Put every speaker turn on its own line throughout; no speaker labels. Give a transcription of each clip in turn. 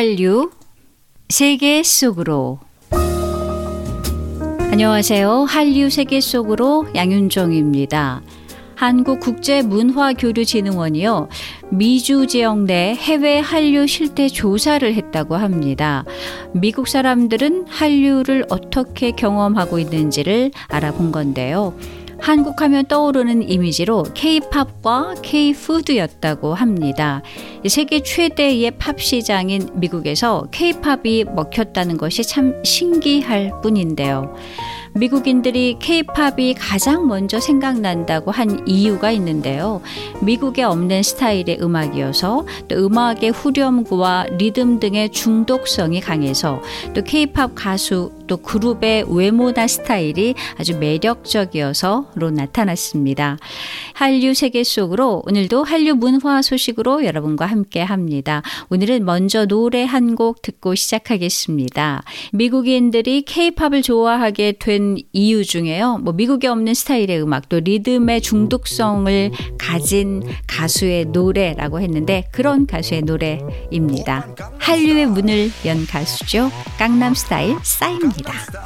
한류 세계 속으로 안녕하세요. 한류 세계 속으로 양윤정입니다. 한국국제문화교류진흥원이요. 미주 지역 내 해외 한류 실태 조사를 했다고 합니다. 미국 사람들은 한류를 어떻게 경험하고 있는지를 알아본 건데요. 한국 하면 떠오르는 이미지로 K-팝과 K-푸드였다고 합니다. 세계 최대의 팝 시장인 미국에서 K-팝이 먹혔다는 것이 참 신기할 뿐인데요. 미국인들이 케이팝이 가장 먼저 생각난다고 한 이유가 있는데요. 미국에 없는 스타일의 음악이어서 또 음악의 후렴구와 리듬 등의 중독성이 강해서 또 케이팝 가수 또 그룹의 외모나 스타일이 아주 매력적이어서로 나타났습니다. 한류 세계 속으로 오늘도 한류 문화 소식으로 여러분과 함께 합니다. 오늘은 먼저 노래 한 곡 듣고 시작하겠습니다. 미국인들이 케이팝을 좋아하게 된 이유 중에요. 뭐 미국에 없는 스타일의 음악 또 리듬의 중독성을 가진 가수의 노래라고 했는데 그런 가수의 노래입니다. 한류의 문을 연 가수죠. 강남 스타일 싸입니다. 있습니다.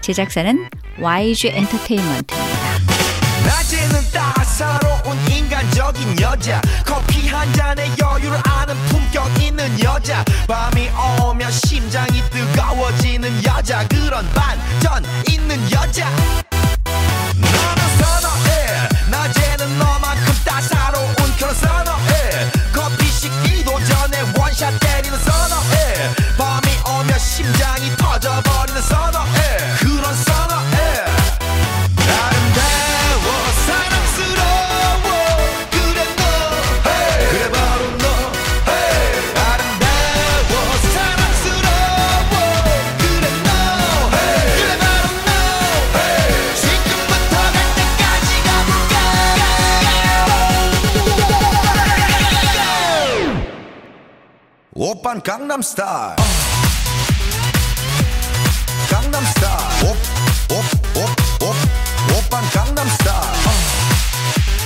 제작사는 YG 엔터테인먼트입니다. 낮에는 따사로운 인간적인 여자 커피 한 잔에 여유를 아는 품격 있는 여자 밤이 오면 심장이 뜨거워지는 여자 그런 반전 있는 여자 너는 선어해 낮에는 너만큼 따사로 강남 스타일 강남 스타일 옵 옵 옵 옵 오빤 강남 스타일 강남스타일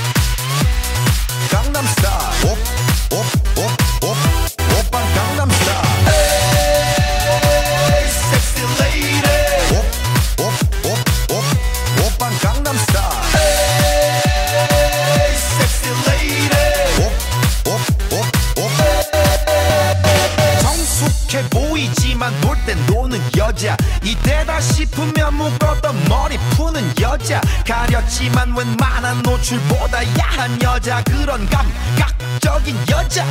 푸는 여자. 가렸지만 웬만한 노출보다 야한 여자. 그런 감각적인 여자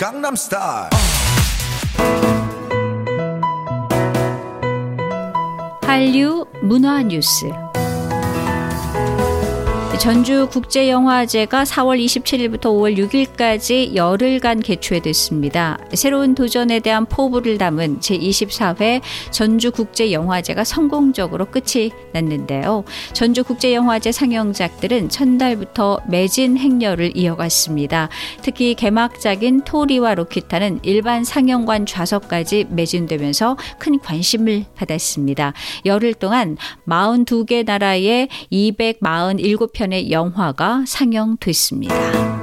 강남스타일. 한류 문화 뉴스 전주국제영화제가 4월 27일부터 5월 6일까지 열흘간 개최됐습니다. 새로운 도전에 대한 포부를 담은 제24회 전주국제영화제가 성공적으로 끝이 났는데요. 전주국제영화제 상영작들은 첫날부터 매진 행렬을 이어갔습니다. 특히 개막작인 토리와 로키타는 일반 상영관 좌석까지 매진되면서 큰 관심을 받았습니다. 열흘 동안 42개 나라의 247편 편의 영화가 상영됐습니다.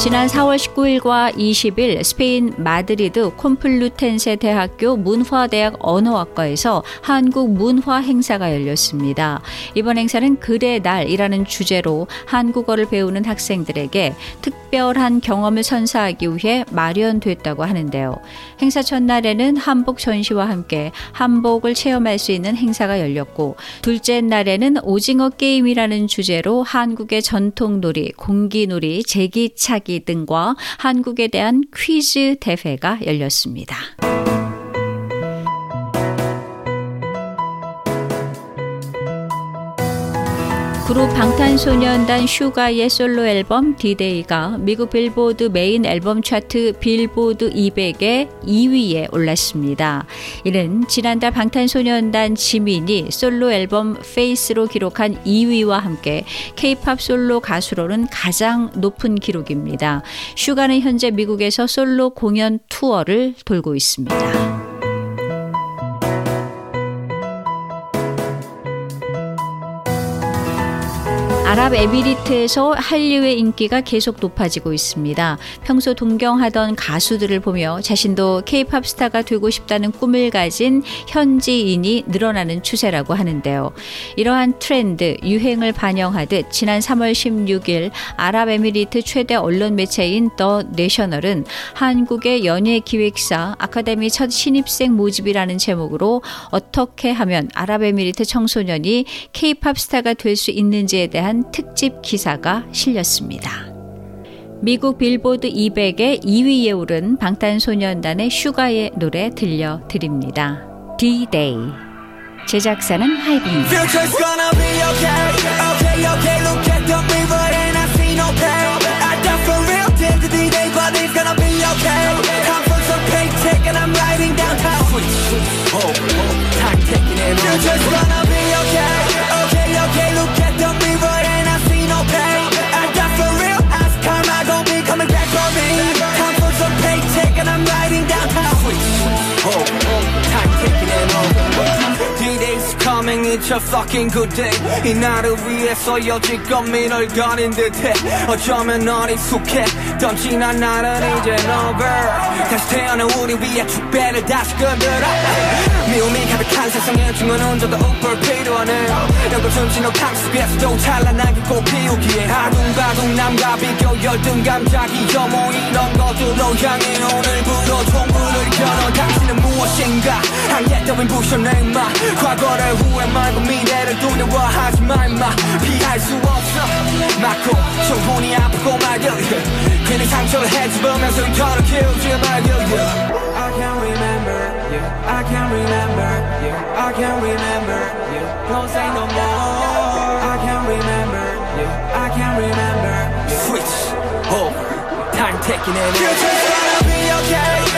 지난 4월 19일과 20일 스페인 마드리드 콤플루텐세 대학교 문화대학 언어학과에서 한국 문화 행사가 열렸습니다. 이번 행사는 글의 날이라는 주제로 한국어를 배우는 학생들에게 특별한 경험을 선사하기 위해 마련됐다고 하는데요. 행사 첫날에는 한복 전시와 함께 한복을 체험할 수 있는 행사가 열렸고 둘째 날에는 오징어 게임이라는 주제로 한국의 전통놀이, 공기놀이, 제기차기 이야기 등과 한국에 대한 퀴즈 대회가 열렸습니다. 그룹 방탄소년단 슈가의 솔로 앨범 디데이가 미국 빌보드 메인 앨범 차트 빌보드 200에 2위에 올랐습니다. 이는 지난달 방탄소년단 지민이 솔로 앨범 페이스로 기록한 2위와 함께 케이팝 솔로 가수로는 가장 높은 기록입니다. 슈가는 현재 미국에서 솔로 공연 투어를 돌고 있습니다. 아랍에미리트에서 한류의 인기가 계속 높아지고 있습니다. 평소 동경하던 가수들을 보며 자신도 케이팝 스타가 되고 싶다는 꿈을 가진 현지인이 늘어나는 추세라고 하는데요. 이러한 트렌드, 유행을 반영하듯 지난 3월 16일 아랍에미리트 최대 언론 매체인 더 내셔널은 한국의 연예 기획사 아카데미 첫 신입생 모집이라는 제목으로 어떻게 하면 아랍에미리트 청소년이 케이팝 스타가 될 수 있는지에 대한 특집 기사가 실렸습니다. 미국 빌보드 200의 2위에 오른 방탄소년단의 슈가의 노래 들려드립니다. D-Day 제작사는 하이브입니다.
It's a fucking good day. 이 날을 위해서 여지껏 민을 가린 듯해. 어쩌면 넌 익숙했던 지난 날은 이제 over. 다시 태어난 우리 위해 축배를 다시 건드려. 미움이 가득한 세상에 주문은 저도 우플 필요하네. 여고 숨쉬는 강습에서도 찬란하게 꽃 피우기에. 아둥바둥 남과 비교 열등 감작이 혐오 이런 것들로 향해 오늘부로 총문을 겨눠 당신은 무엇인가? 한계 따윈 부셔내 마. 과거를 후회 말고 미래를 두려워하지 마 임마 피할 수 없어 맞고 충분히 아프고 말려 괜히 상처를 해집으면서 이터를 키우지 말려 I can't remember you I can't remember you I can't remember you Don't say no more I can't remember you I can't remember you Switch over Time taking it Future's gonna be okay Okay,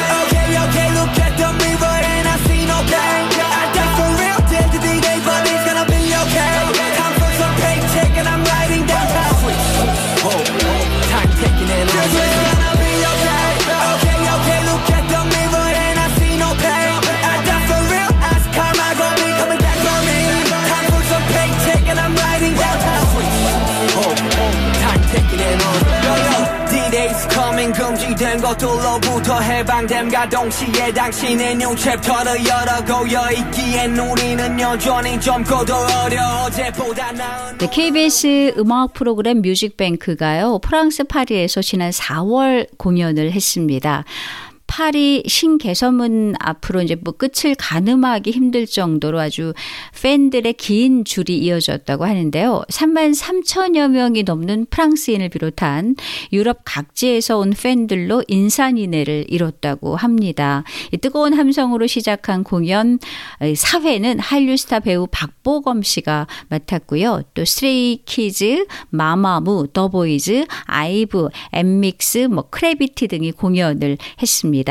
Coming 금지된 것들로부터 해방됨과 동시에 당신의 new 챕터를 열어고여 있기엔 우리는 여전히 젊고도 어려 어제보다 나은
네, KBS 음악 프로그램 뮤직뱅크가요, 프랑스 파리에서 지난 4월 공연을 했습니다. 파리 신개선문 앞으로 이제 뭐 끝을 가늠하기 힘들 정도로 아주 팬들의 긴 줄이 이어졌다고 하는데요. 3만 3천여 명이 넘는 프랑스인을 비롯한 유럽 각지에서 온 팬들로 인산인해를 이뤘다고 합니다. 이 뜨거운 함성으로 시작한 공연 사회는 한류 스타 배우 박보검 씨가 맡았고요. 또 스트레이 키즈, 마마무, 더보이즈, 아이브, 엔믹스, 뭐 크래비티 등이 공연을 했습니다.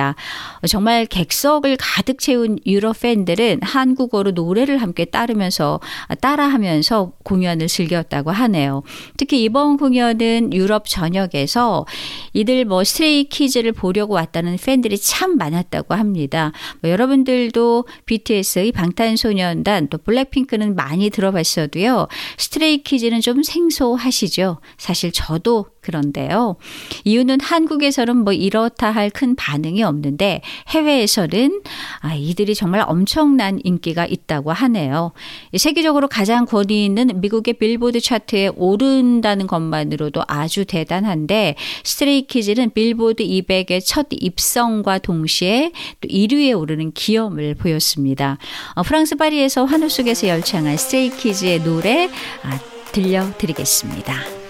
정말 객석을 가득 채운 유럽 팬들은 한국어로 노래를 함께 따르면서 따라하면서 공연을 즐겼다고 하네요. 특히 이번 공연은 유럽 전역에서 이들 뭐 스트레이 키즈를 보려고 왔다는 팬들이 참 많았다고 합니다. 뭐 여러분들도 BTS의 방탄소년단 또 블랙핑크는 많이 들어봤어도요. 스트레이 키즈는 좀 생소하시죠? 사실 저도 그런데요. 이유는 한국에서는 뭐 이렇다 할 큰 반응이 없는데 해외에서는 아, 이들이 정말 엄청난 인기가 있다고 하네요. 세계적으로 가장 권위 있는 미국의 빌보드 차트에 오른다는 것만으로도 아주 대단한데 스트레이키즈는 빌보드 200의 첫 입성과 동시에 또 1위에 오르는 기염을 보였습니다. 어, 프랑스 파리에서 환호 속에서 열창한 스트레이키즈의 노래 아, 들려드리겠습니다.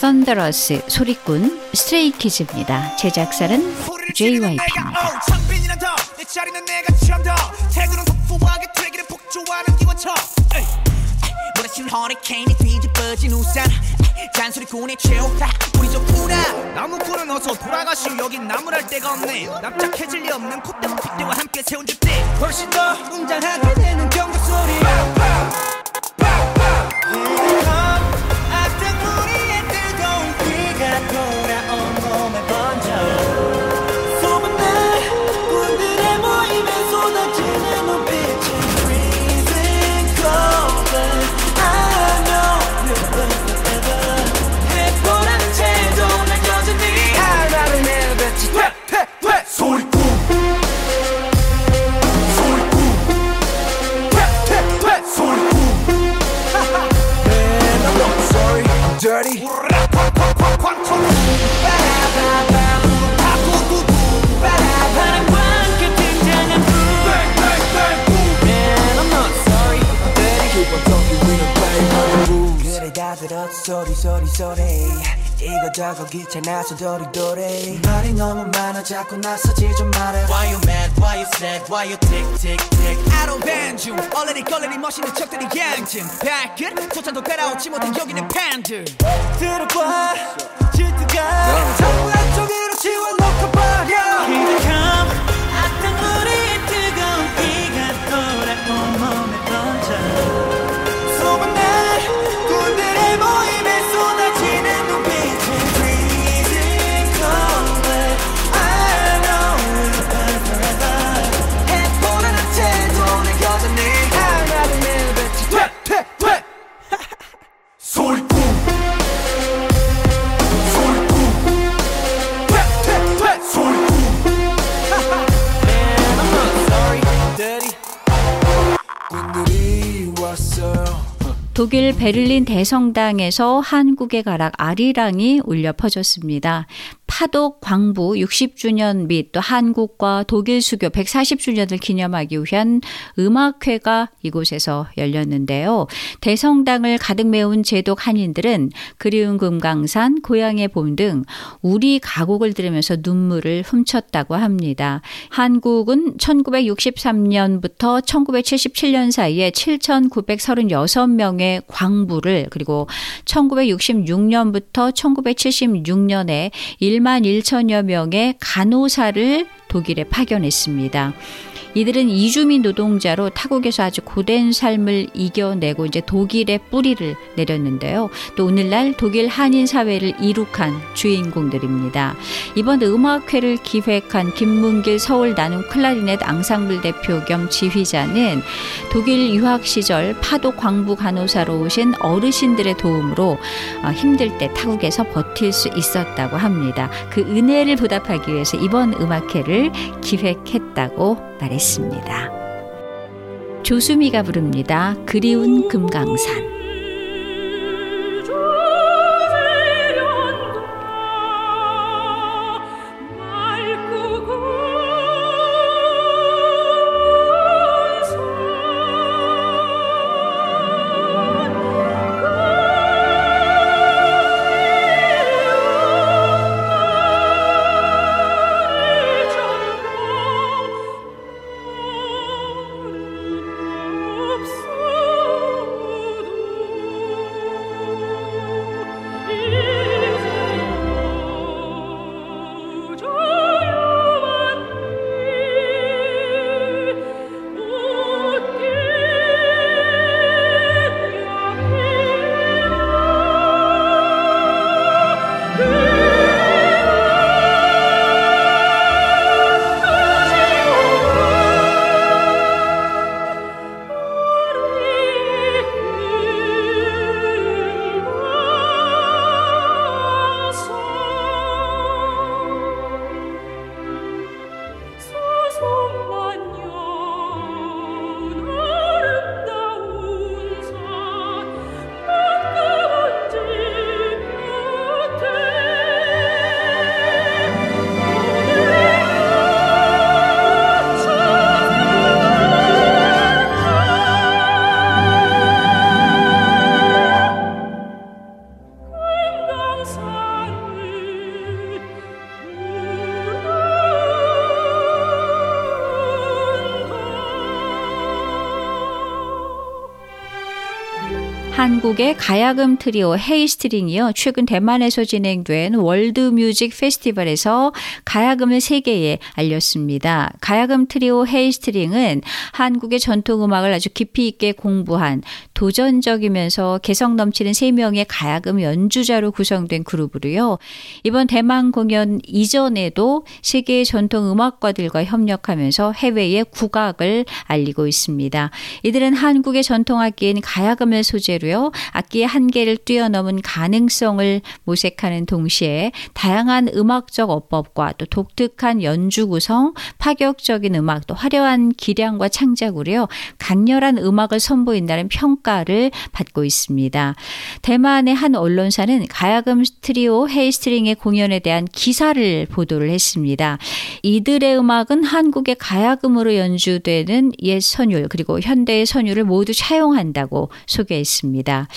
Thunderous 소리꾼 스트레이키즈입니다. 제작사는 JYP입니다. 허리케인이 뒤집어진 우산 잔소리꾼의 최후가 우리 좋구나 나무꾼은 어서 돌아가시오 여긴 나무랄 데가 없네 납작해질 리 없는 콧대와 핏대와 함께 세운 집대 훨씬 더 웅장하게 되는 경고 소리 이거 저거 귀찮아서 도리도리 말이 너무 많아 자꾸 나서지 좀 말해. Why you mad, why you sad, why you tick tick tick? I don't band you. 얼레리 걸레리 멋있는 척들이 양심 발끝 소찬도 따라오지 못한 여기는 팬들 들어봐 질투가. 전부 한쪽으로 지워놓고 버려. Here they come 독일 베를린 대성당에서 한국의 가락 아리랑이 울려 퍼졌습니다. 파독 광부 60주년 및 또 한국과 독일 수교 140주년을 기념하기 위한 음악회가 이곳에서 열렸는데요. 대성당을 가득 메운 제독 한인들은 그리운 금강산, 고향의 봄 등 우리 가곡을 들으면서 눈물을 훔쳤다고 합니다. 한국은 1963년부터 1977년 사이에 7,936명의 광부를 그리고 1966년부터 1976년에 1만 1천여 명의 간호사를 독일에 파견했습니다. 이들은 이주민 노동자로 타국에서 아주 고된 삶을 이겨내고 이제 독일의 뿌리를 내렸는데요. 또 오늘날 독일 한인 사회를 이룩한 주인공들입니다. 이번 음악회를 기획한 김문길 서울 나눔 클라리넷 앙상블 대표 겸 지휘자는 독일 유학 시절 파독 광부 간호사로 오신 어르신들의 도움으로 힘들 때 타국에서 버틸 수 있었다고 합니다. 그 은혜를 보답하기 위해서 이번 음악회를 기획했다고 말했습니다. 조수미가 부릅니다. 그리운 금강산. 한국의 가야금 트리오 헤이스트링이요. 최근 대만에서 진행된 월드 뮤직 페스티벌에서 가야금을 세계에 알렸습니다. 가야금 트리오 헤이스트링은 한국의 전통 음악을 아주 깊이 있게 공부한 도전적이면서 개성 넘치는 세 명의 가야금 연주자로 구성된 그룹으로요. 이번 대만 공연 이전에도 세계 전통 음악가들과 협력하면서 해외에 국악을 알리고 있습니다. 이들은 한국의 전통 악기인 가야금을 소재로요. 악기의 한계를 뛰어넘은 가능성을 모색하는 동시에 다양한 음악적 어법과 또 독특한 연주 구성, 파격적인 음악, 또 화려한 기량과 창작으로요. 강렬한 음악을 선보인다는 평가 를 받고 있습니다. 대만의 한 언론사는 가야금 트리오 헤이스트링의 공연에 대한 기사를 보도를 했습니다. 이들의 음악은 한국의 가야금으로 연주되는 옛 선율 그리고 현대의 선율을 모두 차용한다고 소개했습니다.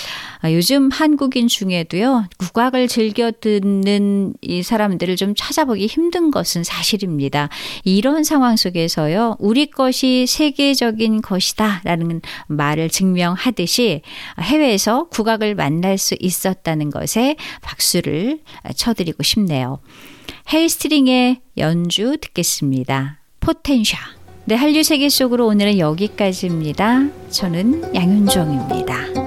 아, 요즘 한국인 중에도요 국악을 즐겨 듣는 이 사람들을 좀 찾아보기 힘든 것은 사실입니다. 이런 상황 속에서요 우리 것이 세계적인 것이다라는 말을 증명하 듯이 해외에서 국악을 만날 수 있었다는 것에 박수를 쳐드리고 싶네요. 헤이스트링의 연주 듣겠습니다. 포텐샤. 네, 한류 세계 속으로 오늘은 여기까지입니다. 저는 양윤정입니다.